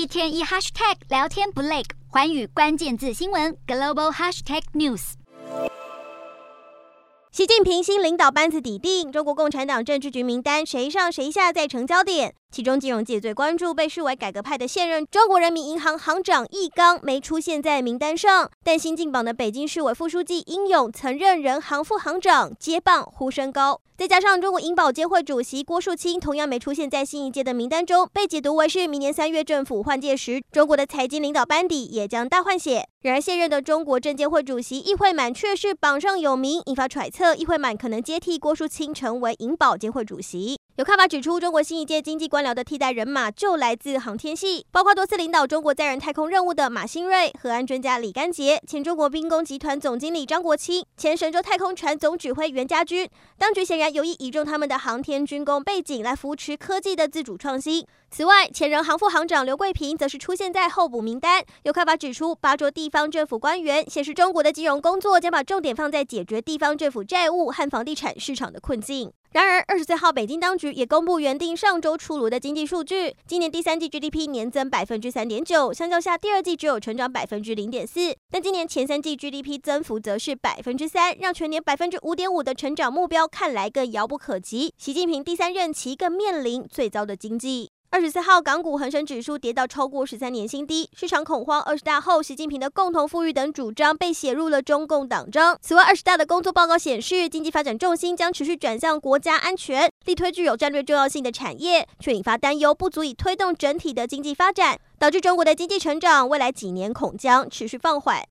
一天一 hashtag 聊天不累，环宇关键字新闻 global hashtag news。习近平新领导班子底定，中国共产党政治局名单谁上谁下在成焦点。其中金融界最关注被视为改革派的现任中国人民银行行长易纲没出现在名单上，但新进榜的北京市委副书记殷勇曾任人行副行长，接棒呼声高。再加上中国银保监会主席郭树清同样没出现在新一届的名单中，被解读为是明年三月政府换届时，中国的财经领导班底也将大换血。然而现任的中国证监会主席易会满却是榜上有名，引发揣测易会满可能接替郭树清成为银保监会主席。有看法指出，中国新一届经济官僚的替代人马就来自航天系，包括多次领导中国载人太空任务的马兴瑞、核安专家李干杰、前中国兵工集团总经理张国清、前神舟太空船总指挥袁家军。当局显然有意倚重他们的航天军工背景来扶持科技的自主创新。此外，前人行副行长刘贵平则是出现在候补名单。有看法指出，拔擢地方政府官员显示中国的金融工作将把重点放在解决地方政府债务和房地产市场的困境。然而，二十四号，北京当局也公布原定上周出炉的经济数据，今年第三季 GDP 年增百分之三点九，相较下第二季只有成长百分之零点四，但今年前三季 GDP 增幅则是百分之三，让全年百分之五点五的成长目标看来更遥不可及。习近平第三任期更面临最糟的经济。二十四号，港股恒生指数跌到超过十三年新低，市场恐慌。二十大后，习近平的共同富裕等主张被写入了中共党章。此外，二十大的工作报告显示，经济发展重心将持续转向国家安全，力推具有战略重要性的产业，却引发担忧，不足以推动整体的经济发展，导致中国的经济成长未来几年恐将持续放缓。